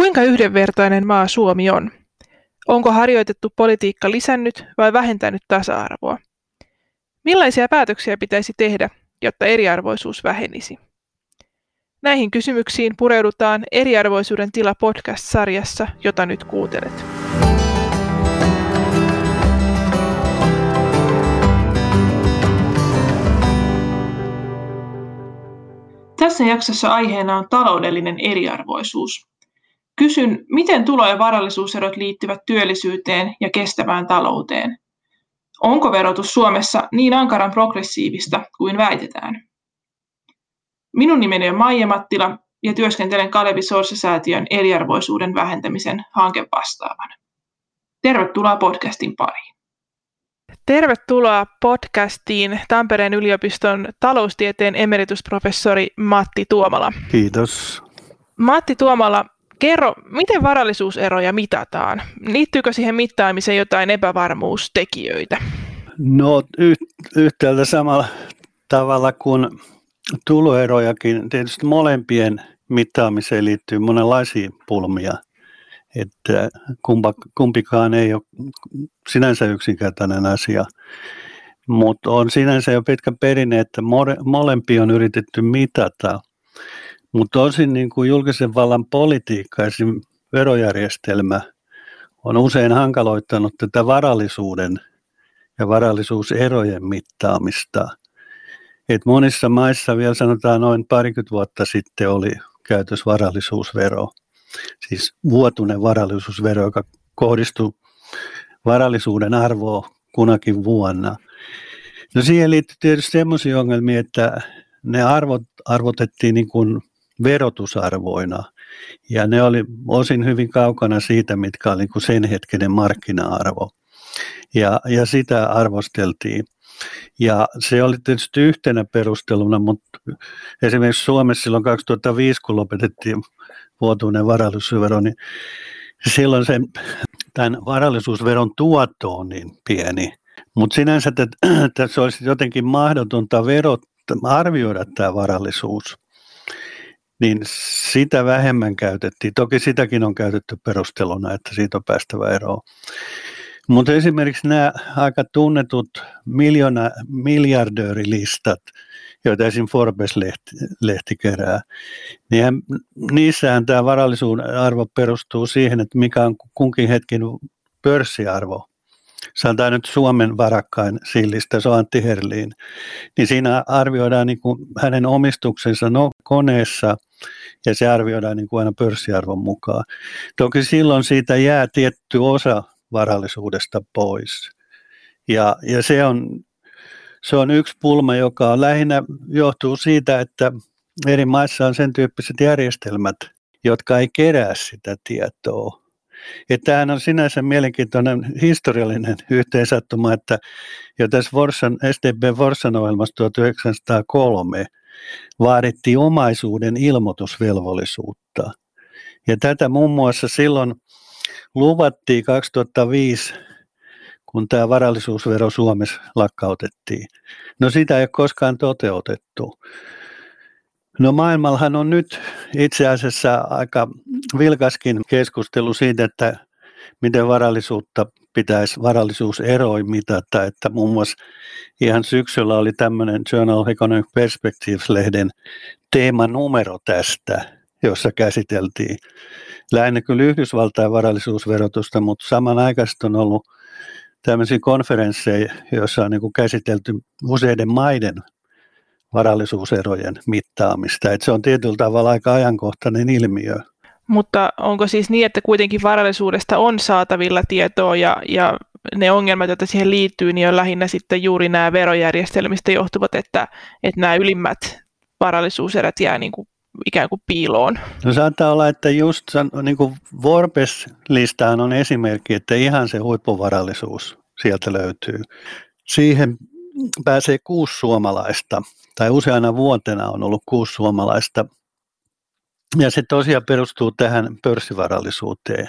Kuinka yhdenvertainen maa Suomi on? Onko harjoitettu politiikka lisännyt vai vähentänyt tasa-arvoa? Millaisia päätöksiä pitäisi tehdä, jotta eriarvoisuus vähenisi? Näihin kysymyksiin pureudutaan Eriarvoisuuden tila podcast-sarjassa, jota nyt kuuntelet. Tässä jaksossa aiheena on taloudellinen eriarvoisuus. Kysyn, miten tulo- ja varallisuuserot liittyvät työllisyyteen ja kestävään talouteen? Onko verotus Suomessa niin ankaran progressiivista kuin väitetään? Minun nimeni on Maija Mattila ja työskentelen Kalevi Sorsa-säätiön eriarvoisuuden vähentämisen hankevastaavana. Tervetuloa podcastin pariin. Tervetuloa podcastiin Tampereen yliopiston taloustieteen emeritusprofessori Matti Tuomala. Kiitos. Matti Tuomala, kerro, miten varallisuuseroja mitataan? Liittyykö siihen mittaamiseen jotain epävarmuustekijöitä? No yhtäältä samalla tavalla kuin tuloerojakin, tietysti molempien mittaamiseen liittyy monenlaisia pulmia – että kumpa, kumpikaan ei ole sinänsä yksinkertainen asia, mutta on sinänsä jo pitkä perinne, että molempi on yritetty mitata, mutta osin niin kuin julkisen vallan politiikka, esimerkiksi verojärjestelmä, on usein hankaloittanut tätä varallisuuden ja varallisuuserojen mittaamista. Et monissa maissa vielä sanotaan noin parikymmentä vuotta sitten oli käytös varallisuusvero – siis vuotuinen varallisuusvero, joka kohdistuu varallisuuden arvoon kunakin vuonna. No siihen liittyy tietysti sellaisia ongelmia, että ne arvot arvotettiin niin kuin verotusarvoina ja ne oli osin hyvin kaukana siitä, mitkä oli niin sen hetkinen markkina-arvo. Ja, ja sitä arvosteltiin. Ja se oli tietysti yhtenä perusteluna, mutta esimerkiksi Suomessa silloin 2005, kun lopetettiin vuotuinen varallisuusvero, niin silloin sen, tämän varallisuusveron tuotto on niin pieni. Mutta sinänsä, että, se olisi jotenkin mahdotonta verot, arvioida tämä varallisuus, niin sitä vähemmän käytettiin. Toki sitäkin on käytetty perusteluna, että siitä on päästävä eroon. Mutta esimerkiksi nämä aika tunnetut miljoona, miljardöörilistat, joita esim. Forbes-lehti lehti kerää, niin niissähän tämä varallisuuden arvo perustuu siihen, että mikä on kunkin hetken pörssiarvo. Sanotaan nyt Suomen varakkain sillistä, se on Antti Herliin. Niin siinä arvioidaan niin kuin hänen omistuksensa no, koneessa ja se arvioidaan niin kuin aina pörssiarvon mukaan. Toki silloin siitä jää tietty osa varallisuudesta pois. Ja, ja se, on, se on yksi pulma, joka on lähinnä johtuu siitä, että eri maissa on sen tyyppiset järjestelmät, jotka ei kerää sitä tietoa. Ja tämähän on sinänsä mielenkiintoinen historiallinen yhteensattuma, että jo tässä Vorsan, SDB Vorsan ohjelmassa 1903 vaadittiin omaisuuden ilmoitusvelvollisuutta. Ja tätä muun muassa silloin luvattiin 2005, kun tämä varallisuusvero Suomessa lakkautettiin. No sitä ei ole koskaan toteutettu. No maailmallahan on nyt itse asiassa aika vilkaskin keskustelu siitä, että miten varallisuutta pitäisi varallisuuseroin mitata, että muun muassa ihan syksyllä oli tämmöinen Journal of Economic Perspectives-lehden teemanumero tästä, jossa käsiteltiin lähinnä kyllä Yhdysvaltain varallisuusverotusta, mutta samanaikaisesti on ollut tämmöisiä konferensseja, joissa on niin kuin käsitelty useiden maiden varallisuuserojen mittaamista. Et se on tietyllä tavalla aika ajankohtainen ilmiö. Mutta onko siis niin, että kuitenkin varallisuudesta on saatavilla tietoa ja, ja ne ongelmat, joita siihen liittyy, niin on lähinnä sitten juuri nämä verojärjestelmistä johtuvat, että, että nämä ylimmät varallisuuserät jää niin kuin ikään kuin piiloon. No saattaa olla, että just niin kuin Forbes-listaan on esimerkki, että ihan se huippuvarallisuus sieltä löytyy. Siihen pääsee kuusi suomalaista, tai useana vuotena on ollut kuusi suomalaista. Ja se tosiaan perustuu tähän pörssivarallisuuteen.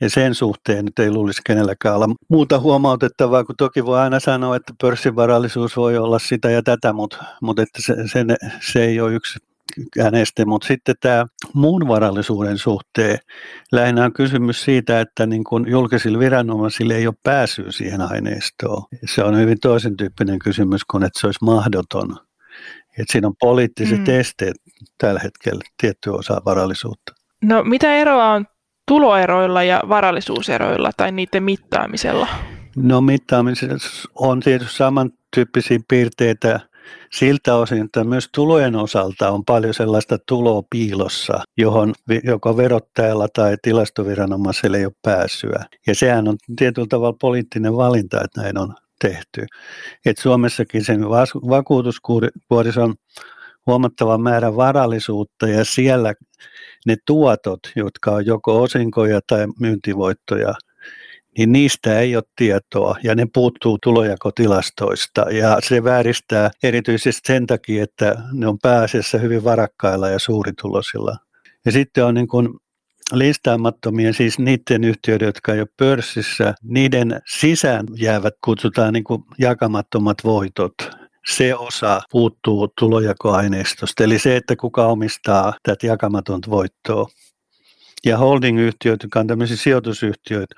Ja sen suhteen nyt ei luulisi kenelläkään olla muuta huomautettavaa, kun toki voi aina sanoa, että pörssivarallisuus voi olla sitä ja tätä, mutta, mutta että se, se, se ei ole yksi este, mutta sitten tämä muun varallisuuden suhteen lähinnä on kysymys siitä, että niin kun julkisilla viranomaisilla ei ole pääsyä siihen aineistoon. Se on hyvin toisen tyyppinen kysymys kuin, että se olisi mahdoton. Että siinä on poliittiset mm. esteet tällä hetkellä tietty osa varallisuutta. No mitä eroa on tuloeroilla ja varallisuuseroilla tai niiden mittaamisella? No mittaamisessa on tietysti samantyyppisiä piirteitä siltä osin, että myös tulojen osalta on paljon sellaista tuloa piilossa, johon joko verottajalla tai tilastoviranomaiselle ei ole pääsyä. Ja sehän on tietyllä tavalla poliittinen valinta, että näin on tehty. Et Suomessakin sen vakuutuskuorissa on huomattava määrä varallisuutta ja siellä ne tuotot, jotka on joko osinkoja tai myyntivoittoja, niin niistä ei ole tietoa ja ne puuttuu tulojakotilastoista ja se vääristää erityisesti sen takia, että ne on pääasiassa hyvin varakkailla ja suuritulosilla. Ja sitten on niin kuin listaamattomien, siis niiden yhtiöiden, jotka ei ole pörssissä, niiden sisään jäävät kutsutaan niin kuin jakamattomat voitot se osa puuttuu tulojakoaineistosta, eli se, että kuka omistaa tätä jakamatonta voittoa. Ja holding-yhtiöt, jotka on tämmöisiä sijoitusyhtiöitä,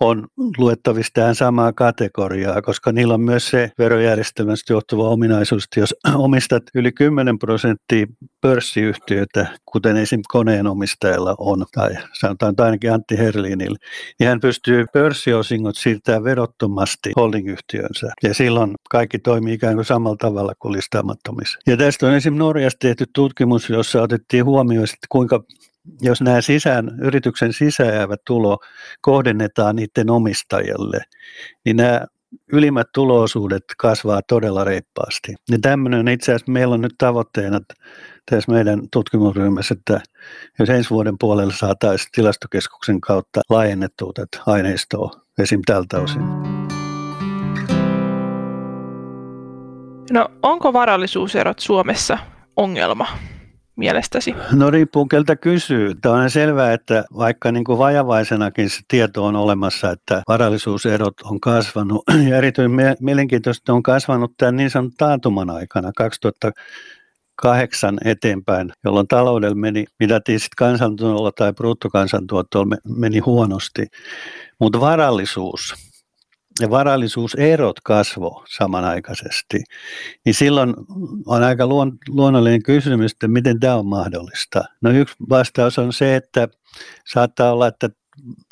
on luettavissa tähän samaa kategoriaa, koska niillä on myös se verojärjestelmästä johtuva ominaisuus, että jos omistat yli 10 prosenttia pörssiyhtiöitä, kuten esim. koneen omistajalla on, tai sanotaan ainakin Antti Herlinillä, niin hän pystyy pörssiosingot siirtämään verottomasti holdingyhtiönsä. Ja silloin kaikki toimii ikään kuin samalla tavalla kuin listaamattomissa. Ja tästä on esim. Norjassa tehty tutkimus, jossa otettiin huomioon, että kuinka jos nämä sisään, yrityksen sisääjäävät tulo kohdennetaan niiden omistajille, niin nämä ylimmät tuloosuudet kasvaa todella reippaasti. Ja tämmöinen itse asiassa meillä on nyt tavoitteena tässä meidän tutkimusryhmässä, että jos ensi vuoden puolella saataisiin tilastokeskuksen kautta laajennettua tätä aineistoa esim. tältä osin. No onko varallisuuserot Suomessa ongelma? Mielestäsi? No riippuu keltä kysyy. Tämä on selvää, että vaikka niin kuin vajavaisenakin se tieto on olemassa, että varallisuuserot on kasvanut ja erityisen mielenkiintoista on kasvanut tämän niin sanotun taantuman aikana 2008 eteenpäin, jolloin taloudella meni, mitattiin sitten kansantuotolla tai bruttokansantuotolla meni huonosti. Mutta varallisuus, ja varallisuuserot kasvo samanaikaisesti, niin silloin on aika luon, luonnollinen kysymys, että miten tämä on mahdollista. No yksi vastaus on se, että saattaa olla, että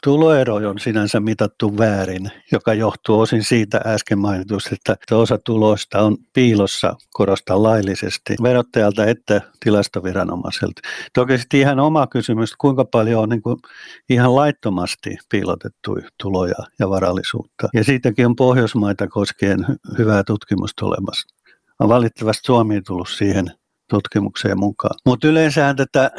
tuloero on sinänsä mitattu väärin, joka johtuu osin siitä äsken mainitusta, että osa tuloista on piilossa, korostaa laillisesti, verottajalta että tilastoviranomaiselta. Toki sitten ihan oma kysymys, kuinka paljon on niin kuin ihan laittomasti piilotettu tuloja ja varallisuutta. Ja siitäkin on Pohjoismaita koskien hyvää tutkimusta olemassa. On valitettavasti Suomi tullut siihen tutkimukseen mukaan. Mutta yleensä tätä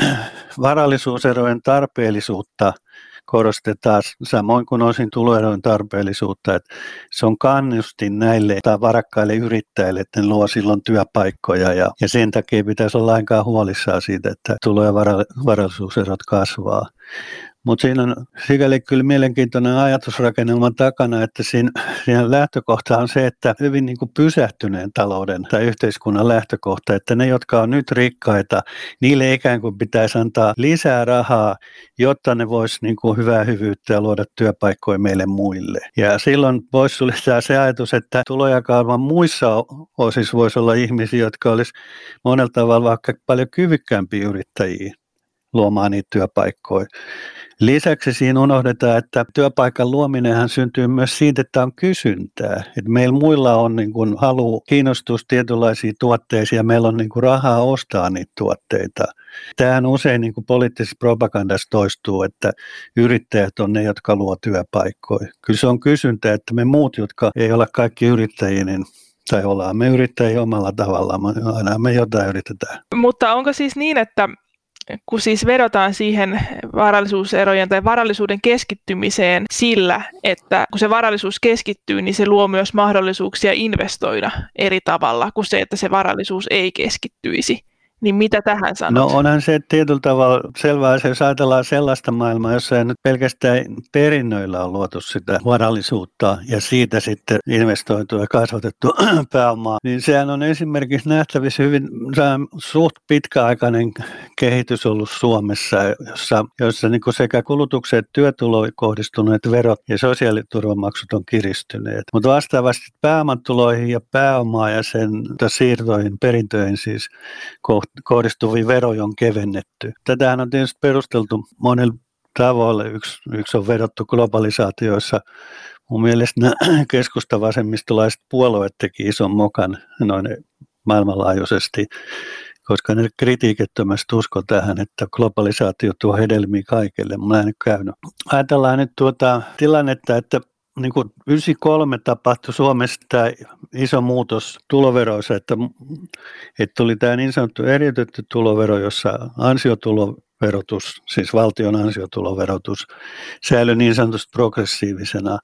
varallisuuserojen tarpeellisuutta – korostetaan samoin kuin osin tuloerojen tarpeellisuutta, että se on kannustin näille tai varakkaille yrittäjille, että ne luo silloin työpaikkoja ja, ja sen takia pitäisi olla lainkaan huolissaan siitä, että tulo- ja varallisuuserot kasvaa. Mutta siinä on sikäli kyllä mielenkiintoinen ajatusrakennelma takana, että siinä, siinä lähtökohta on se, että hyvin niin kuin pysähtyneen talouden tai yhteiskunnan lähtökohta, että ne, jotka on nyt rikkaita, niille ikään kuin pitäisi antaa lisää rahaa, jotta ne vois niin kuin hyvää hyvyyttä ja luoda työpaikkoja meille muille. Ja silloin voisi tulla se ajatus, että tulojakauman muissa osissa voisi olla ihmisiä, jotka olisi monella tavalla vaikka paljon kyvykkäämpiä yrittäjiä luomaan niitä työpaikkoja. Lisäksi siinä unohdetaan, että työpaikan luominenhan syntyy myös siitä, että on kysyntää. Että meillä muilla on niin kuin halu, kiinnostus tuotteisiin ja meillä on niin kuin rahaa ostaa niitä tuotteita. Tämähän usein niin kuin poliittisessa propagandassa toistuu, että yrittäjät on ne, jotka luo työpaikkoja. Kyllä se on kysyntää, että me muut, jotka ei ole kaikki yrittäjiä, niin tai ollaan me yrittäjiä omalla tavallaan, aina me jotain yritetään. Mutta onko siis niin, että kun siis vedotaan siihen varallisuuserojen tai varallisuuden keskittymiseen sillä, että kun se varallisuus keskittyy, niin se luo myös mahdollisuuksia investoida eri tavalla kuin se, että se varallisuus ei keskittyisi. Niin mitä tähän sanot? No onhan se tietyllä tavalla selvää, jos ajatellaan sellaista maailmaa, jossa ei nyt pelkästään perinnöillä on luotu sitä varallisuutta ja siitä sitten investoitu ja kasvatettu pääomaa, niin sehän on esimerkiksi nähtävissä hyvin suht pitkäaikainen kehitys ollut Suomessa, jossa, jossa niin sekä kulutukseen että työtuloihin kohdistuneet verot ja sosiaaliturvamaksut on kiristyneet. Mutta vastaavasti pääomatuloihin ja pääomaa ja sen siirtoihin, perintöihin siis kohdistuviin veroja on kevennetty. Tätähän on tietysti perusteltu monilla tavoilla. Yksi, yksi on vedottu globalisaatioissa. Mun mielestä nämä keskustavasemmistolaiset puolueet teki ison mokan noin maailmanlaajuisesti, koska ne kritiikettömästi usko tähän, että globalisaatio tuo hedelmiä kaikille. Mä en nyt käynyt. Ajatellaan nyt tuota tilannetta, että niin kuin 93 tapahtui Suomessa tämä iso muutos tuloveroissa, että, että tuli tämä niin sanottu eriytetty tulovero, jossa ansiotuloverotus, siis valtion ansiotuloverotus, säilyi niin sanotusti progressiivisena.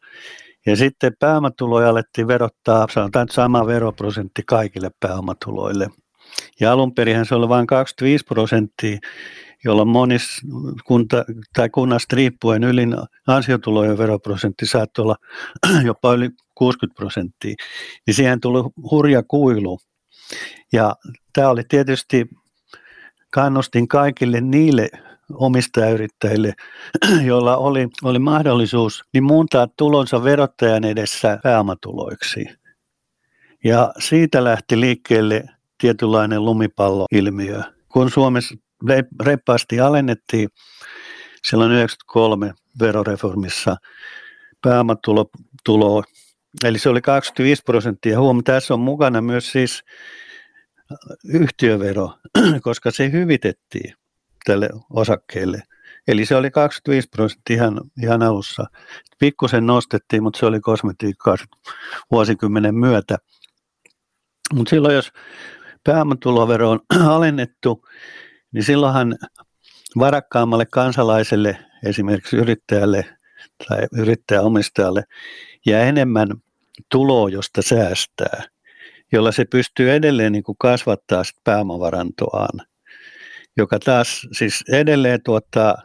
Ja sitten pääomatuloja alettiin verottaa, sanotaan sama veroprosentti kaikille pääomatuloille. Ja alun perin se oli vain 25 prosenttia, jolla monissa kunta, tai kunnasta riippuen ylin ansiotulojen veroprosentti saattoi olla jopa yli 60 prosenttia, niin siihen tuli hurja kuilu. Ja tämä oli tietysti kannustin kaikille niille omistajayrittäjille, joilla oli, oli mahdollisuus niin muuntaa tulonsa verottajan edessä pääomatuloiksi. Ja siitä lähti liikkeelle tietynlainen lumipalloilmiö. Kun Suomessa reippaasti alennettiin silloin 93 veroreformissa pääomatulo, tulo, eli se oli 25 prosenttia. Huom, tässä on mukana myös siis yhtiövero, koska se hyvitettiin tälle osakkeelle. Eli se oli 25 prosenttia ihan, ihan alussa. Pikkusen nostettiin, mutta se oli kosmetiikkaa vuosikymmenen myötä. Mutta silloin, jos pääomatulovero on alennettu, niin silloinhan varakkaammalle kansalaiselle, esimerkiksi yrittäjälle tai yrittäjäomistajalle, jää enemmän tuloa, josta säästää, jolla se pystyy edelleen niin kuin kasvattaa sit pääomavarantoaan, joka taas siis edelleen tuottaa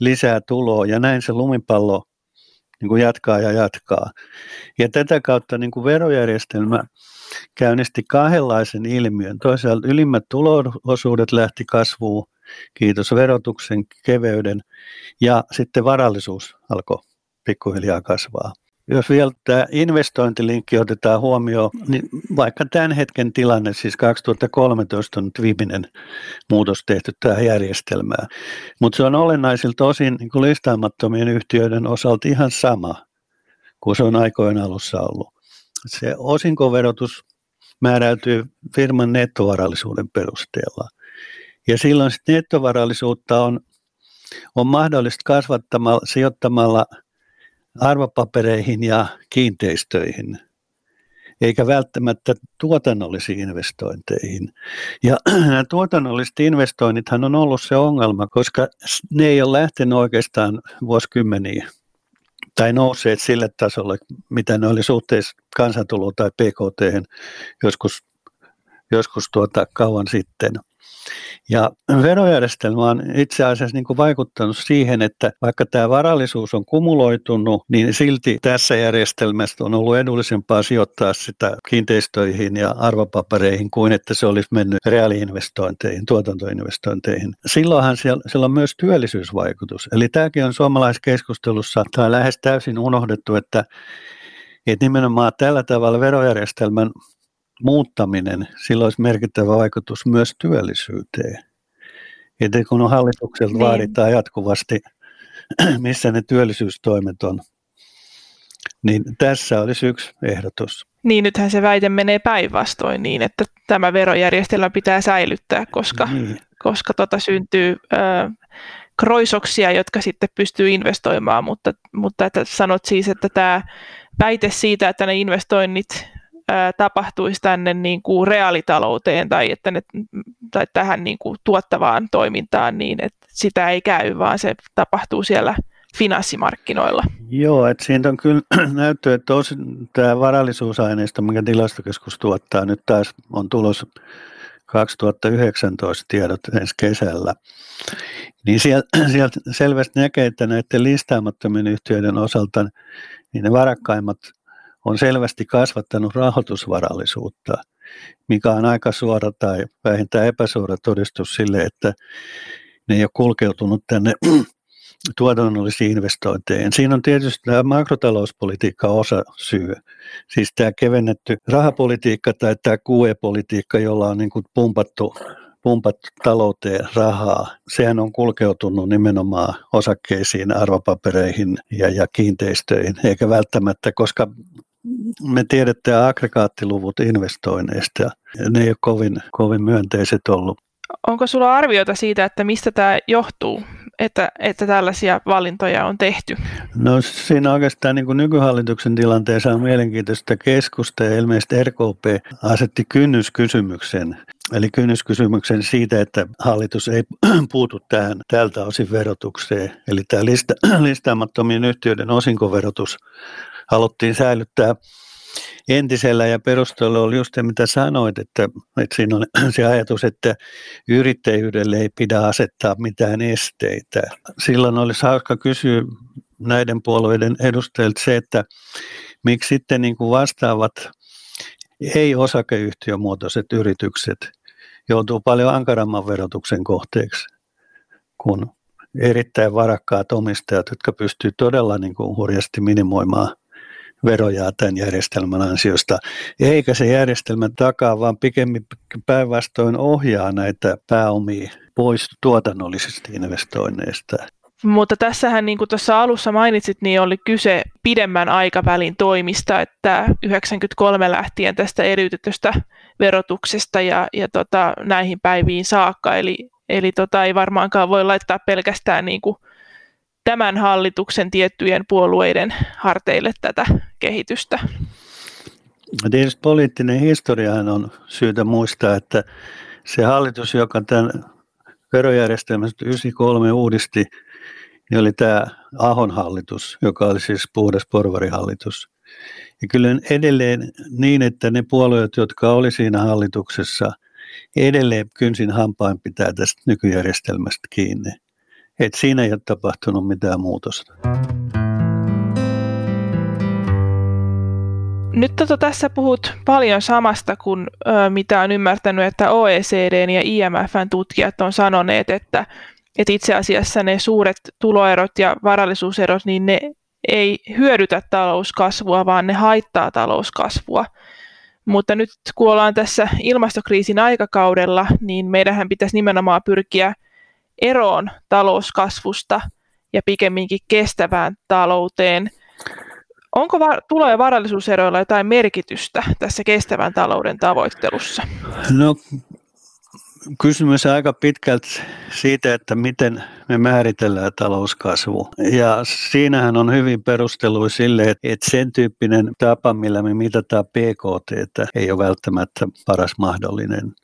lisää tuloa ja näin se lumipallo niin kuin jatkaa ja jatkaa. Ja tätä kautta niin kuin verojärjestelmä käynnisti kahdenlaisen ilmiön. Toisaalta ylimmät tuloosuudet lähti kasvuun, kiitos verotuksen keveyden, ja sitten varallisuus alkoi pikkuhiljaa kasvaa. Jos vielä tämä investointilinkki otetaan huomioon, niin vaikka tämän hetken tilanne, siis 2013 on nyt viimeinen muutos tehty tähän järjestelmään, mutta se on olennaisilta osin niin kuin listaamattomien yhtiöiden osalta ihan sama kuin se on aikojen alussa ollut. Se osinkoverotus määräytyy firman nettovarallisuuden perusteella. Ja silloin sit nettovarallisuutta on, on mahdollista kasvattamalla, sijoittamalla arvopapereihin ja kiinteistöihin, eikä välttämättä tuotannollisiin investointeihin. Ja tuotannolliset investoinnithan on ollut se ongelma, koska ne ei ole lähtenyt oikeastaan vuosikymmeniä tai nousseet sille tasolle, mitä ne oli suhteessa kansantuloon tai PKT joskus, joskus tuota, kauan sitten. Ja verojärjestelmä on itse asiassa niin kuin vaikuttanut siihen, että vaikka tämä varallisuus on kumuloitunut, niin silti tässä järjestelmässä on ollut edullisempaa sijoittaa sitä kiinteistöihin ja arvopapereihin kuin että se olisi mennyt reaaliinvestointeihin, tuotantoinvestointeihin. Silloinhan siellä, siellä on myös työllisyysvaikutus. Eli tämäkin on suomalaisessa keskustelussa tai lähes täysin unohdettu, että että nimenomaan tällä tavalla verojärjestelmän muuttaminen, sillä olisi merkittävä vaikutus myös työllisyyteen. Että kun on hallitukselta niin. vaaditaan jatkuvasti, missä ne työllisyystoimet on, niin tässä olisi yksi ehdotus. Niin, nythän se väite menee päinvastoin niin, että tämä verojärjestelmä pitää säilyttää, koska, niin. koska tota syntyy ö, kroisoksia, jotka sitten pystyy investoimaan, mutta, mutta että sanot siis, että tämä väite siitä, että ne investoinnit tapahtuisi tänne niin kuin reaalitalouteen tai, että ne, tai tähän niin kuin tuottavaan toimintaan niin, että sitä ei käy, vaan se tapahtuu siellä finanssimarkkinoilla. Joo, että siitä on kyllä näyttö, että osin tämä varallisuusaineisto, mikä tilastokeskus tuottaa, nyt taas on tulos 2019 tiedot ensi kesällä, niin sieltä, sieltä selvästi näkee, että näiden listaamattomien yhtiöiden osalta niin ne varakkaimmat on selvästi kasvattanut rahoitusvarallisuutta, mikä on aika suora tai vähintään epäsuora todistus sille, että ne ei ole kulkeutunut tänne tuotannollisiin investointeihin. Siinä on tietysti tämä makrotalouspolitiikka osa syy. Siis tämä kevennetty rahapolitiikka tai tämä QE-politiikka, jolla on niin kuin pumpattu, pumpattu talouteen rahaa. Sehän on kulkeutunut nimenomaan osakkeisiin, arvopapereihin ja, ja kiinteistöihin, eikä välttämättä, koska me tiedetään aggregaattiluvut investoinneista ja ne ei ole kovin, kovin myönteiset ollut. Onko sulla arviota siitä, että mistä tämä johtuu, että, että tällaisia valintoja on tehty? No siinä oikeastaan niin kuin nykyhallituksen tilanteessa on mielenkiintoista keskusta ja ilmeisesti RKP asetti kynnyskysymyksen. Eli kynnyskysymyksen siitä, että hallitus ei puutu tähän tältä osin verotukseen. Eli tämä lista, listaamattomien yhtiöiden osinkoverotus haluttiin säilyttää entisellä ja perustelu oli just se, mitä sanoit, että, että siinä on se ajatus, että yrittäjyydelle ei pidä asettaa mitään esteitä. Silloin olisi hauska kysyä näiden puolueiden edustajilta se, että miksi sitten niin kuin vastaavat ei-osakeyhtiömuotoiset yritykset joutuu paljon ankaramman verotuksen kohteeksi kuin erittäin varakkaat omistajat, jotka pystyvät todella niin kuin hurjasti minimoimaan veroja tämän järjestelmän ansiosta, eikä se järjestelmä takaa, vaan pikemmin päinvastoin ohjaa näitä pääomia pois tuotannollisista investoinneista. Mutta tässähän, niin kuin tuossa alussa mainitsit, niin oli kyse pidemmän aikavälin toimista, että 93 lähtien tästä eriytetystä verotuksesta ja, ja tota, näihin päiviin saakka. Eli, eli tota, ei varmaankaan voi laittaa pelkästään niin kuin tämän hallituksen tiettyjen puolueiden harteille tätä kehitystä. Tietysti poliittinen historiahan on syytä muistaa, että se hallitus, joka tämän verojärjestelmästä 93 uudisti, niin oli tämä Ahon hallitus, joka oli siis puhdas porvarihallitus. Ja kyllä edelleen niin, että ne puolueet, jotka oli siinä hallituksessa, edelleen kynsin hampain pitää tästä nykyjärjestelmästä kiinni. Et siinä ei ole tapahtunut mitään muutosta. Nyt tota, tässä puhut paljon samasta kuin ö, mitä on ymmärtänyt, että OECD ja IMFn tutkijat on sanoneet, että, että itse asiassa ne suuret tuloerot ja varallisuuserot, niin ne ei hyödytä talouskasvua, vaan ne haittaa talouskasvua. Mutta nyt kun ollaan tässä ilmastokriisin aikakaudella, niin meidän pitäisi nimenomaan pyrkiä – eroon talouskasvusta ja pikemminkin kestävään talouteen. Onko va- tulo- ja varallisuuseroilla jotain merkitystä tässä kestävän talouden tavoittelussa? No kysymys on aika pitkälti siitä, että miten me määritellään talouskasvu. Ja siinähän on hyvin perustelu sille, että sen tyyppinen tapa, millä me mitataan PKT, ei ole välttämättä paras mahdollinen.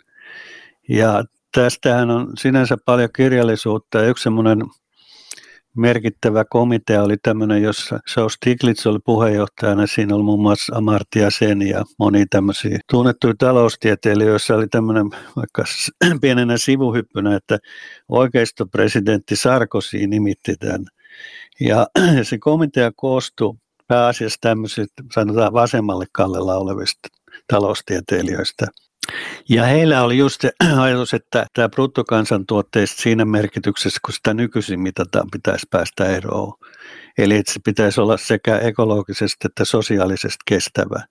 Ja tästähän on sinänsä paljon kirjallisuutta ja yksi semmoinen merkittävä komitea oli tämmöinen, jossa Saus Stiglitz oli puheenjohtajana. Siinä oli muun muassa Amartya Sen ja moni tämmöisiä tunnettuja taloustieteilijöitä, joissa oli tämmöinen vaikka pienenä sivuhyppynä, että oikeistopresidentti Sarkozy nimitti tämän. Ja se komitea koostui pääasiassa tämmöisistä, sanotaan vasemmalle kallella olevista taloustieteilijöistä – ja heillä oli just se ajatus, että tämä bruttokansantuotteista siinä merkityksessä, kun sitä nykyisin mitataan, pitäisi päästä eroon. Eli että se pitäisi olla sekä ekologisesti että sosiaalisesti kestävä.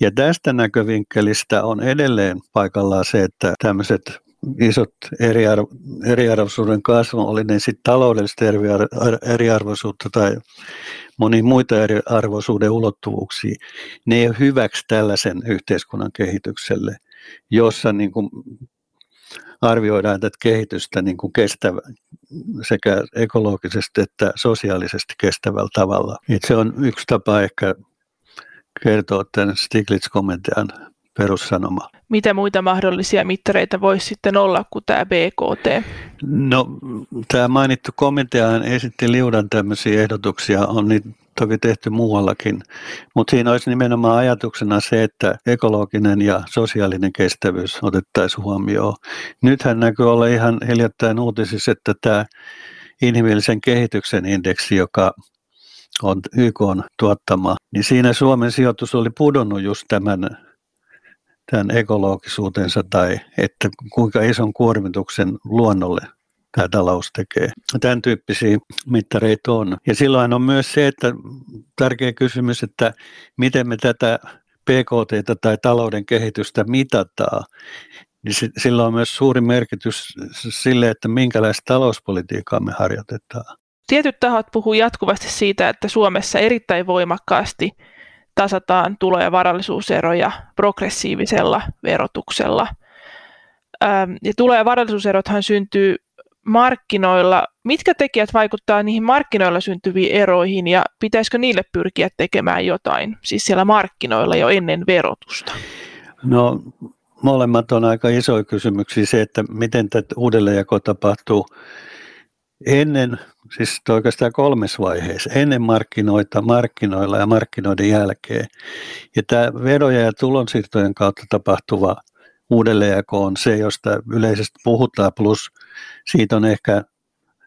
Ja tästä näkövinkkelistä on edelleen paikallaan se, että tämmöiset isot eriarvo, eriarvoisuuden kasvu, oli ne sitten taloudellista eriarvoisuutta tai moni muita eriarvoisuuden ulottuvuuksia, ne ei ole hyväksi tällaisen yhteiskunnan kehitykselle, jossa niin kuin arvioidaan tätä kehitystä niin kuin kestävä, sekä ekologisesti että sosiaalisesti kestävällä tavalla. Et se on yksi tapa ehkä kertoa tämän Stiglitz-komitean perussanoma. Mitä muita mahdollisia mittareita voisi sitten olla kuin tämä BKT? No, tämä mainittu komitea esitti liudan tämmöisiä ehdotuksia. On niitä toki tehty muuallakin, mutta siinä olisi nimenomaan ajatuksena se, että ekologinen ja sosiaalinen kestävyys otettaisiin huomioon. Nythän näkyy olla ihan hiljattain uutisissa, että tämä inhimillisen kehityksen indeksi, joka on YK on tuottama, niin siinä Suomen sijoitus oli pudonnut just tämän, tämän ekologisuutensa tai että kuinka ison kuormituksen luonnolle tämä talous tekee. Tämän tyyppisiä mittareita on. Ja silloin on myös se, että tärkeä kysymys, että miten me tätä PKT tai talouden kehitystä mitataan, niin sillä on myös suuri merkitys sille, että minkälaista talouspolitiikkaa me harjoitetaan. Tietyt tahot puhuu jatkuvasti siitä, että Suomessa erittäin voimakkaasti tasataan tulo- ja varallisuuseroja progressiivisella verotuksella. Ja tulo- ja varallisuuserothan syntyy markkinoilla. Mitkä tekijät vaikuttaa niihin markkinoilla syntyviin eroihin ja pitäisikö niille pyrkiä tekemään jotain, siis siellä markkinoilla jo ennen verotusta? No molemmat on aika isoja kysymyksiä. Se, että miten tätä uudelleenjako tapahtuu ennen, siis oikeastaan kolmes vaiheessa, ennen markkinoita, markkinoilla ja markkinoiden jälkeen. Ja tämä veroja ja tulonsiirtojen kautta tapahtuva uudelleenjako on se, josta yleisesti puhutaan, plus siitä on ehkä,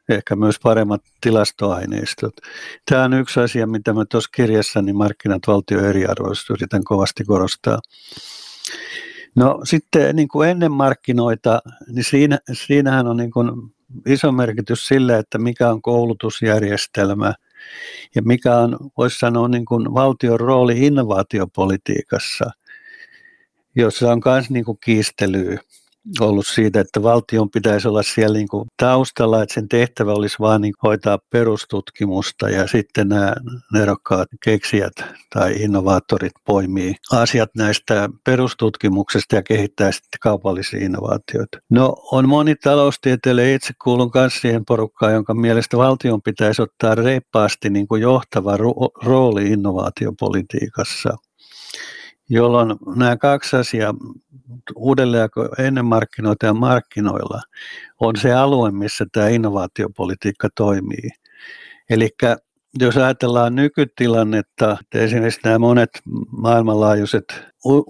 ehkä myös paremmat tilastoaineistot. Tämä on yksi asia, mitä mä tuossa kirjassani markkinat valtio eriarvoisuus yritän kovasti korostaa. No sitten niin kuin ennen markkinoita, niin siinä, siinähän on niin kuin iso merkitys sillä, että mikä on koulutusjärjestelmä ja mikä on, voisi sanoa, niin kuin valtion rooli innovaatiopolitiikassa, jossa on myös niin kuin kiistelyä ollut siitä, että valtion pitäisi olla siellä niin kuin taustalla, että sen tehtävä olisi vain niin hoitaa perustutkimusta ja sitten nämä nerokkaat keksijät tai innovaattorit poimii asiat näistä perustutkimuksesta ja kehittää sitten kaupallisia innovaatioita. No on moni taloustieteilijä, itse kuulun myös siihen porukkaan, jonka mielestä valtion pitäisi ottaa reippaasti niin kuin johtava rooli innovaatiopolitiikassa jolloin nämä kaksi asiaa, uudelleen ennen markkinoita ja markkinoilla, on se alue, missä tämä innovaatiopolitiikka toimii. Eli jos ajatellaan nykytilannetta, että esimerkiksi nämä monet maailmanlaajuiset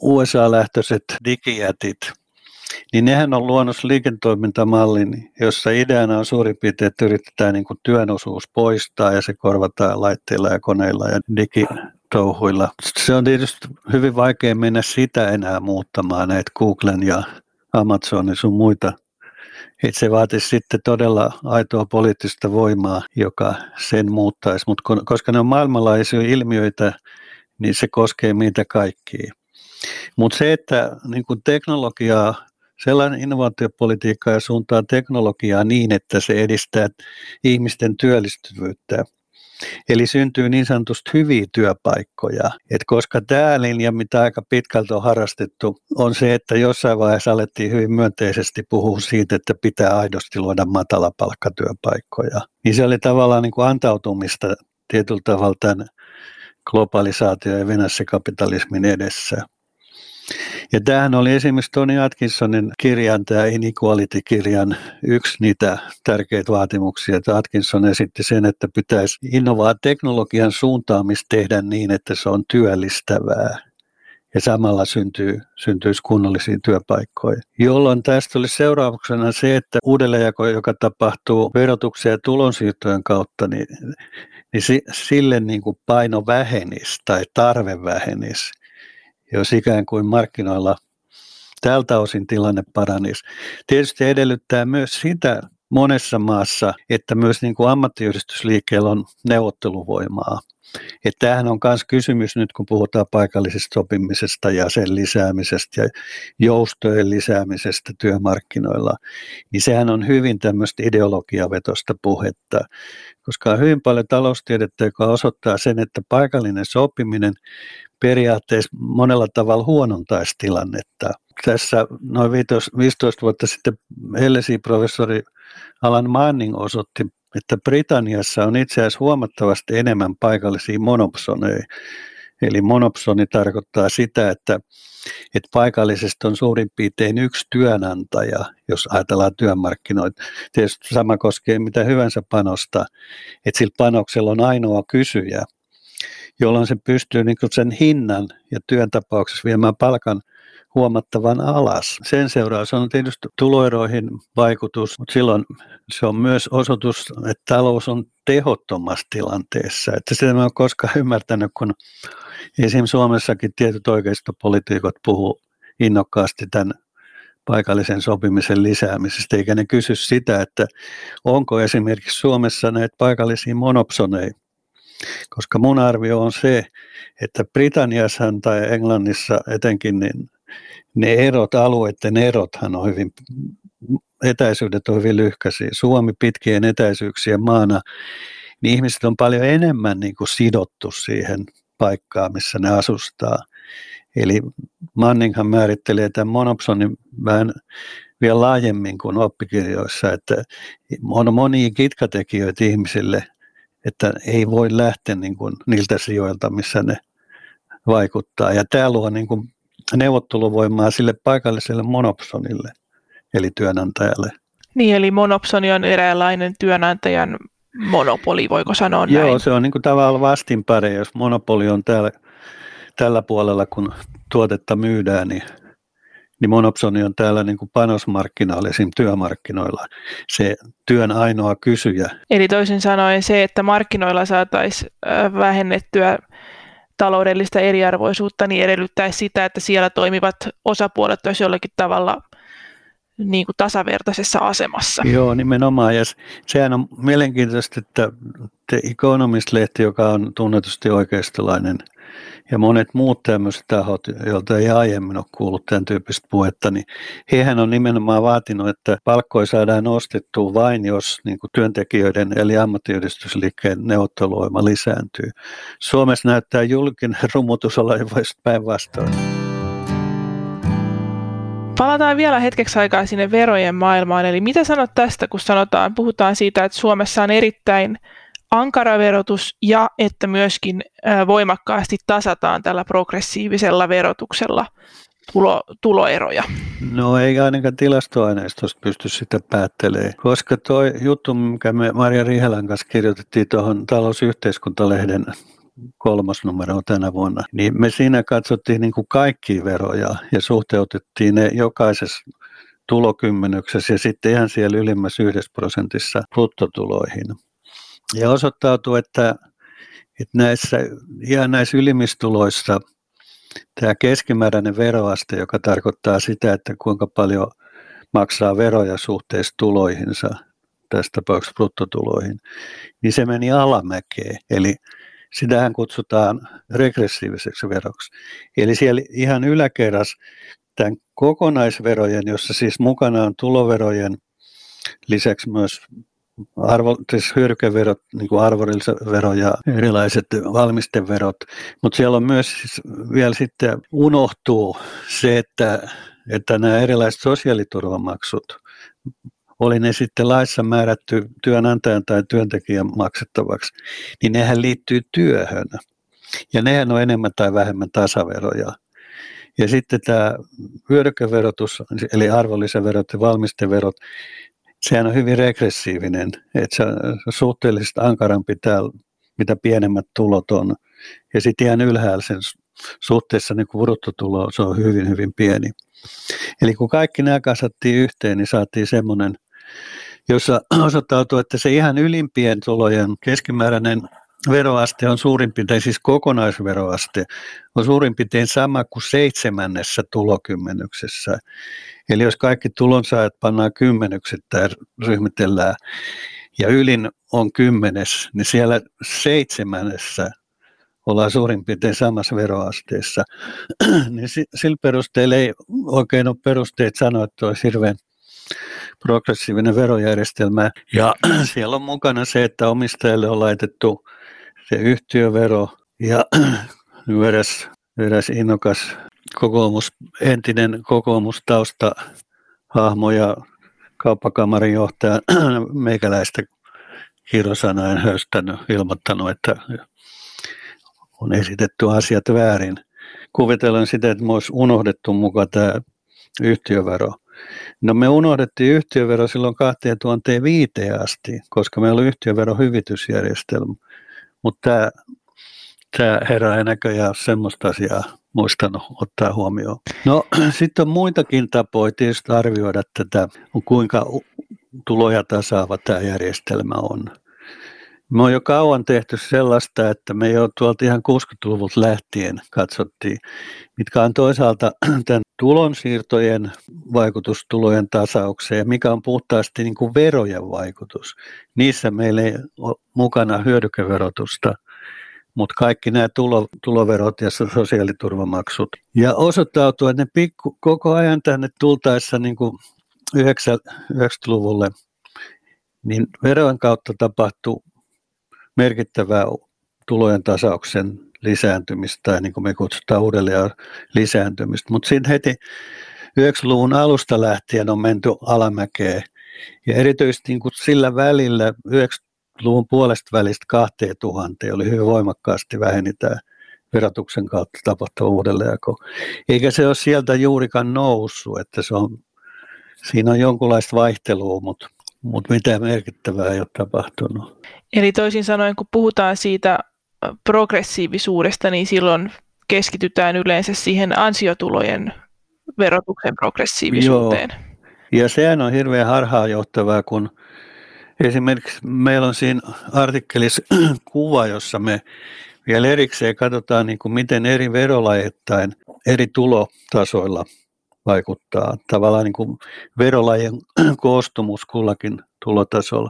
USA-lähtöiset digijätit, niin nehän on luonnos liiketoimintamallin, jossa ideana on suurin piirtein, että yritetään niin työn osuus poistaa ja se korvataan laitteilla ja koneilla ja digi, touhuilla. Se on tietysti hyvin vaikea mennä sitä enää muuttamaan, näitä Googlen ja Amazonin sun muita. Et se vaatisi sitten todella aitoa poliittista voimaa, joka sen muuttaisi. Mutta koska ne on maailmanlaajuisia ilmiöitä, niin se koskee meitä kaikkia. Mutta se, että niin teknologiaa, sellainen innovaatiopolitiikka ja suuntaa teknologiaa niin, että se edistää ihmisten työllistyvyyttä, Eli syntyy niin sanotusti hyviä työpaikkoja. Et koska tämä linja, mitä aika pitkälti on harrastettu, on se, että jossain vaiheessa alettiin hyvin myönteisesti puhua siitä, että pitää aidosti luoda matalapalkkatyöpaikkoja. Niin se oli tavallaan niin kuin antautumista tietyllä tavalla tämän globalisaatio- ja venässä-kapitalismin edessä. Ja tämähän oli esimerkiksi Tony Atkinsonin kirjan, tämä Inequality-kirjan, yksi niitä tärkeitä vaatimuksia. Että Atkinson esitti sen, että pitäisi innovaa teknologian suuntaamista tehdä niin, että se on työllistävää ja samalla syntyy, syntyisi kunnollisia työpaikkoja. Jolloin tästä oli seurauksena se, että uudelleenjako, joka tapahtuu verotuksen ja tulonsiirtojen kautta, niin, niin sille niin kuin paino vähenisi tai tarve vähenisi jos ikään kuin markkinoilla tältä osin tilanne paranisi. Tietysti edellyttää myös sitä monessa maassa, että myös niin kuin ammattiyhdistysliikkeellä on neuvotteluvoimaa. Että tämähän on myös kysymys nyt, kun puhutaan paikallisesta sopimisesta ja sen lisäämisestä ja joustojen lisäämisestä työmarkkinoilla, niin sehän on hyvin tämmöistä ideologiavetosta puhetta, koska on hyvin paljon taloustiedettä, joka osoittaa sen, että paikallinen sopiminen periaatteessa monella tavalla huonontaisi tilannetta. Tässä noin 15 vuotta sitten Hellesi-professori Alan Manning osoitti, että Britanniassa on itse asiassa huomattavasti enemmän paikallisia monopsoneja. Eli monopsoni tarkoittaa sitä, että, että paikallisesti on suurin piirtein yksi työnantaja, jos ajatellaan työmarkkinoita. Tietysti sama koskee mitä hyvänsä panosta, että sillä panoksella on ainoa kysyjä. jolloin se pystyy niin sen hinnan ja työn tapauksessa viemään palkan huomattavan alas. Sen seuraus on tietysti tuloeroihin vaikutus, mutta silloin se on myös osoitus, että talous on tehottomassa tilanteessa. Että sitä en ole koskaan ymmärtänyt, kun esim. Suomessakin tietyt oikeistopolitiikot puhuu innokkaasti tämän paikallisen sopimisen lisäämisestä, eikä ne kysy sitä, että onko esimerkiksi Suomessa näitä paikallisia monopsoneja, koska mun arvio on se, että Britanniassa tai Englannissa etenkin niin ne erot, alueiden erothan on hyvin, etäisyydet on hyvin lyhkäisiä. Suomi pitkien etäisyyksien maana, niin ihmiset on paljon enemmän niin kuin sidottu siihen paikkaan, missä ne asustaa. Eli Manninghan määrittelee tämän monopsonin vähän vielä laajemmin kuin oppikirjoissa, että on monia kitkatekijöitä ihmisille, että ei voi lähteä niin kuin niiltä sijoilta, missä ne vaikuttaa. Ja tämä luo niin kuin neuvotteluvoimaa sille paikalliselle monopsonille, eli työnantajalle. Niin, eli monopsoni on eräänlainen työnantajan monopoli, voiko sanoa näin? Joo, se on niin kuin tavallaan vastinpare, jos monopoli on täällä, tällä puolella, kun tuotetta myydään, niin, niin monopsoni on täällä niin kuin panosmarkkinoilla, esim. työmarkkinoilla, se työn ainoa kysyjä. Eli toisin sanoen se, että markkinoilla saataisiin vähennettyä taloudellista eriarvoisuutta, niin edellyttäisi sitä, että siellä toimivat osapuolet olisivat jollakin tavalla niin kuin tasavertaisessa asemassa. Joo, nimenomaan. Ja sehän on mielenkiintoista, että The Economist-lehti, joka on tunnetusti oikeistolainen, ja monet muut tämmöiset tahot, joilta ei aiemmin ole kuullut tämän tyyppistä puhetta, niin hehän on nimenomaan vaatinut, että palkkoja saadaan nostettua vain, jos niin kuin työntekijöiden eli ammattiyhdistysliikkeen neuvotteluvoima lisääntyy. Suomessa näyttää julkinen rumutus olla päinvastoin. Palataan vielä hetkeksi aikaa sinne verojen maailmaan. Eli mitä sanot tästä, kun sanotaan, puhutaan siitä, että Suomessa on erittäin ankara verotus ja että myöskin voimakkaasti tasataan tällä progressiivisella verotuksella tulo, tuloeroja? No ei ainakaan tilastoaineistosta pysty sitä päättelemään, koska tuo juttu, mikä me Maria Rihelän kanssa kirjoitettiin tuohon talousyhteiskuntalehden kolmas numero tänä vuonna, niin me siinä katsottiin niin kuin kaikkia veroja ja suhteutettiin ne jokaisessa tulokymmenyksessä ja sitten ihan siellä ylimmässä yhdessä prosentissa bruttotuloihin. Ja osoittautuu, että, että näissä, ihan näissä ylimistuloissa tämä keskimääräinen veroaste, joka tarkoittaa sitä, että kuinka paljon maksaa veroja suhteessa tuloihinsa, tässä tapauksessa bruttotuloihin, niin se meni alamäkeen. Eli sitähän kutsutaan regressiiviseksi veroksi. Eli siellä ihan yläkerras tämän kokonaisverojen, jossa siis mukana on tuloverojen lisäksi myös arvo, siis hyödykeverot, niin kuin arvonlisävero ja erilaiset valmisteverot, mutta siellä on myös siis vielä sitten unohtuu se, että, että nämä erilaiset sosiaaliturvamaksut, oli ne sitten laissa määrätty työnantajan tai työntekijän maksettavaksi, niin nehän liittyy työhön. Ja nehän on enemmän tai vähemmän tasaveroja. Ja sitten tämä hyödykeverotus, eli arvonlisäverot ja valmisteverot, sehän on hyvin regressiivinen, että se on suhteellisesti ankarampi täällä, mitä pienemmät tulot on. Ja sitten ihan ylhäällä sen suhteessa niin bruttotulo, se on hyvin, hyvin pieni. Eli kun kaikki nämä kasattiin yhteen, niin saatiin semmoinen, jossa osoittautuu, että se ihan ylimpien tulojen keskimääräinen veroaste on suurin piirtein, siis kokonaisveroaste, on suurin piirtein sama kuin seitsemännessä tulokymmenyksessä. Eli jos kaikki tulonsaajat pannaan kymmenyksittäin ryhmitellään ja ylin on kymmenes, niin siellä seitsemännessä ollaan suurin piirtein samassa veroasteessa. niin sillä perusteella ei oikein ole perusteet sanoa, että olisi hirveän progressiivinen verojärjestelmä. Ja siellä on mukana se, että omistajalle on laitettu se yhtiövero ja eräs, eräs innokas kokoomus, entinen kokoomustausta hahmo ja kauppakamarin johtaja meikäläistä kirosanain höystännyt, ilmoittanut, että on esitetty asiat väärin. Kuvitellaan sitä, että me olisi unohdettu mukaan tämä yhtiövero. No me unohdettiin yhtiövero silloin 2005 asti, koska meillä oli yhtiövero hyvitysjärjestelmä. Mutta tämä tämä herra ei näköjään semmoista asiaa muistanut ottaa huomioon. No sitten on muitakin tapoja tietysti arvioida tätä, kuinka tuloja tasaava tämä järjestelmä on. Me on jo kauan tehty sellaista, että me jo tuolta ihan 60-luvulta lähtien katsottiin, mitkä on toisaalta tämän tulonsiirtojen vaikutus tulojen tasaukseen ja mikä on puhtaasti niin kuin verojen vaikutus. Niissä meillä ei ole mukana hyödykeverotusta, mutta kaikki nämä tulo, tuloverot ja sosiaaliturvamaksut. Ja osoittautuu, että ne pikku, koko ajan tänne tultaessa niin kuin 90-luvulle, niin verojen kautta tapahtuu merkittävää tulojen tasauksen lisääntymistä, tai niin kuin me kutsutaan uudelleen lisääntymistä. Mutta sitten heti 90-luvun alusta lähtien on menty alamäkeen. Ja erityisesti niin kuin sillä välillä 90-luvun puolesta välistä 2000 oli hyvin voimakkaasti väheni tämä verotuksen kautta tapahtuva uudelleenjako. Eikä se ole sieltä juurikaan noussut, että se on, siinä on jonkunlaista vaihtelua, mutta, mutta mitään merkittävää ei ole tapahtunut. Eli toisin sanoen, kun puhutaan siitä progressiivisuudesta, niin silloin keskitytään yleensä siihen ansiotulojen verotuksen progressiivisuuteen. Joo. Ja sehän on hirveän harhaanjohtavaa, kun esimerkiksi meillä on siinä artikkelissa kuva, jossa me vielä erikseen katsotaan, niin kuin miten eri verolajittain eri tulotasoilla vaikuttaa. Tavallaan niin kuin verolajien koostumus kullakin tulotasolla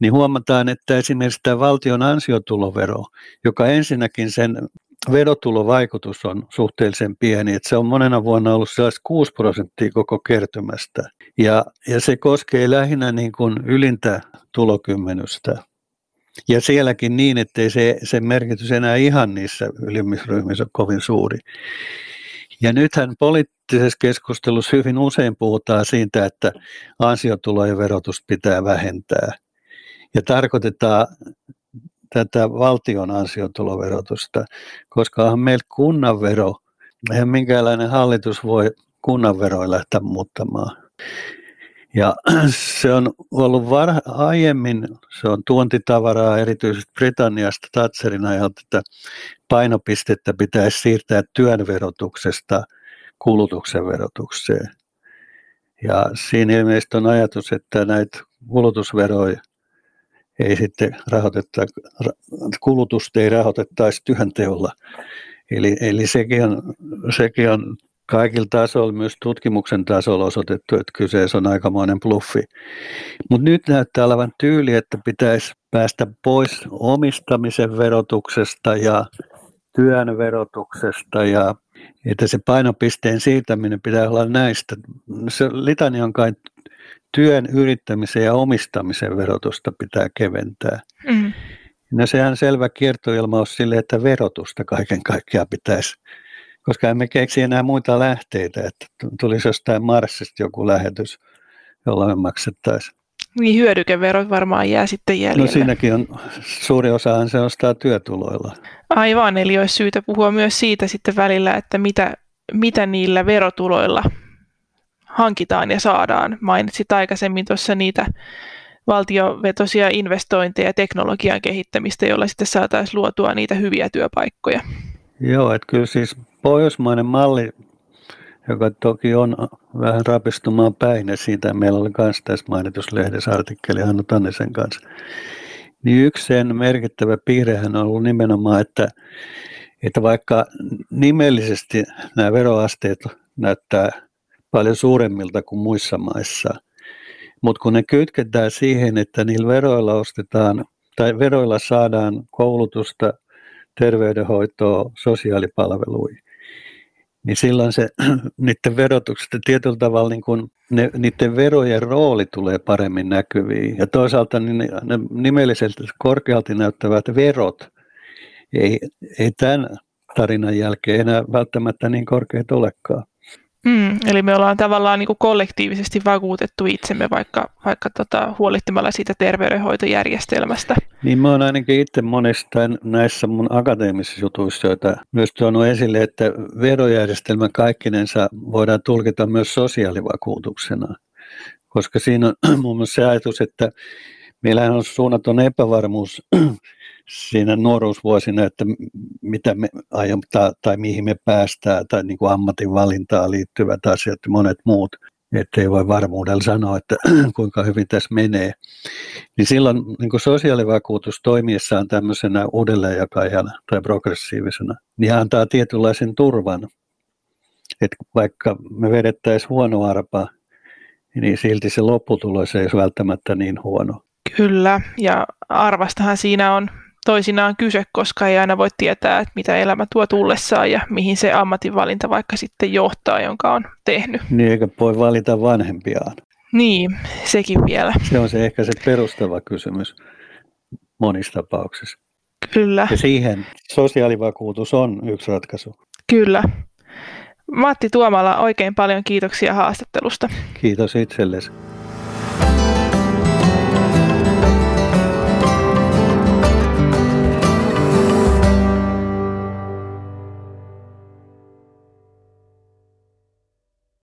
niin huomataan, että esimerkiksi tämä valtion ansiotulovero, joka ensinnäkin sen verotulovaikutus on suhteellisen pieni, että se on monena vuonna ollut sellaiset 6 prosenttia koko kertymästä. Ja, ja se koskee lähinnä niin kuin ylintä tulokymmenystä. Ja sielläkin niin, ettei se, se merkitys enää ihan niissä ylimmisryhmissä ole kovin suuri. Ja nythän poliittisessa keskustelussa hyvin usein puhutaan siitä, että ansiotulojen verotusta pitää vähentää – ja tarkoitetaan tätä valtion ansiotuloverotusta, koska on meillä kunnanvero, eihän minkäänlainen hallitus voi kunnanveroja lähteä muuttamaan. Ja se on ollut var- aiemmin, se on tuontitavaraa erityisesti Britanniasta Thatcherin ajalta, että painopistettä pitäisi siirtää työn verotuksesta kulutuksen verotukseen. Ja siinä ilmeisesti on ajatus, että näitä kulutusveroja ei sitten rahoitetta, kulutusta ei rahoitettaisi työnteolla. Eli, eli sekin, on, sekin on kaikilla tasoilla, myös tutkimuksen tasolla osoitettu, että kyseessä on aikamoinen bluffi. Mutta nyt näyttää olevan tyyli, että pitäisi päästä pois omistamisen verotuksesta ja työn verotuksesta ja että se painopisteen siirtäminen pitää olla näistä. Se litania on kai työn, yrittämisen ja omistamisen verotusta pitää keventää. Mm. No sehän selvä kiertoilmaus sille, että verotusta kaiken kaikkiaan pitäisi, koska emme keksi enää muita lähteitä, että tulisi jostain Marsista joku lähetys, jolla me maksettaisiin. Niin hyödykeverot varmaan jää sitten jäljelle. No siinäkin on, suuri osahan se ostaa työtuloilla. Aivan, eli olisi syytä puhua myös siitä sitten välillä, että mitä, mitä niillä verotuloilla hankitaan ja saadaan. Mainitsit aikaisemmin tuossa niitä valtiovetosia investointeja ja teknologian kehittämistä, jolla sitten saataisiin luotua niitä hyviä työpaikkoja. Joo, että kyllä siis pohjoismainen malli, joka toki on vähän rapistumaan päin, ja siitä meillä oli myös tässä mainituslehdessä artikkeli Hannu Tannisen kanssa, niin yksi sen merkittävä piirrehän on ollut nimenomaan, että, että vaikka nimellisesti nämä veroasteet näyttää paljon suuremmilta kuin muissa maissa. Mutta kun ne kytketään siihen, että niillä veroilla ostetaan tai veroilla saadaan koulutusta, terveydenhoitoa, sosiaalipalveluja, niin silloin se niiden verotuksesta tietyllä tavalla niin kun ne, niiden verojen rooli tulee paremmin näkyviin. Ja toisaalta niin ne, ne nimellisesti korkealti näyttävät verot ei, ei tämän tarinan jälkeen enää välttämättä niin korkeat olekaan. Mm, eli me ollaan tavallaan niin kuin kollektiivisesti vakuutettu itsemme vaikka, vaikka tota, huolittamalla siitä terveydenhoitojärjestelmästä. Niin mä oon ainakin itse monesta näissä mun akateemisissa jutuissa, joita myös tuonut esille, että verojärjestelmän kaikkinensa voidaan tulkita myös sosiaalivakuutuksena. Koska siinä on muun muassa se ajatus, että meillähän on suunnaton epävarmuus siinä nuoruusvuosina, että mitä me aion, tai, mihin me päästään, tai niin kuin ammatinvalintaan liittyvät asiat ja monet muut, ettei voi varmuudella sanoa, että kuinka hyvin tässä menee. Niin silloin niin kuin sosiaalivakuutus toimiessaan tämmöisenä uudelleenjakajana tai progressiivisena, niin antaa tietynlaisen turvan, että vaikka me vedettäisiin huono arpa, niin silti se lopputulos ei ole välttämättä niin huono. Kyllä, ja arvastahan siinä on toisinaan kyse, koska ei aina voi tietää, että mitä elämä tuo tullessaan ja mihin se ammatinvalinta vaikka sitten johtaa, jonka on tehnyt. Niin, eikä voi valita vanhempiaan. Niin, sekin vielä. Se on se ehkä se perustava kysymys monissa tapauksissa. Kyllä. Ja siihen sosiaalivakuutus on yksi ratkaisu. Kyllä. Matti Tuomala, oikein paljon kiitoksia haastattelusta. Kiitos itsellesi.